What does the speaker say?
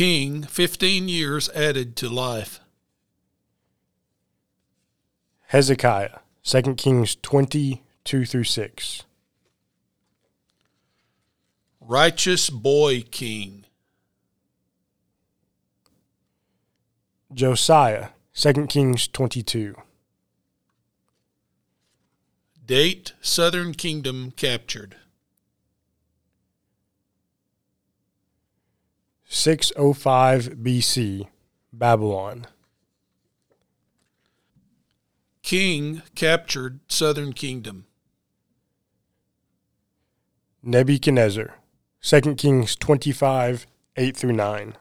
King, 15 years added to life. Hezekiah, 2 Kings 22 through 6. Righteous boy king. Josiah, 2 Kings 22. Date Southern Kingdom captured. 605 BC, Babylon. King captured Southern Kingdom. Nebuchadnezzar, 2 Kings 25, 8 through 9.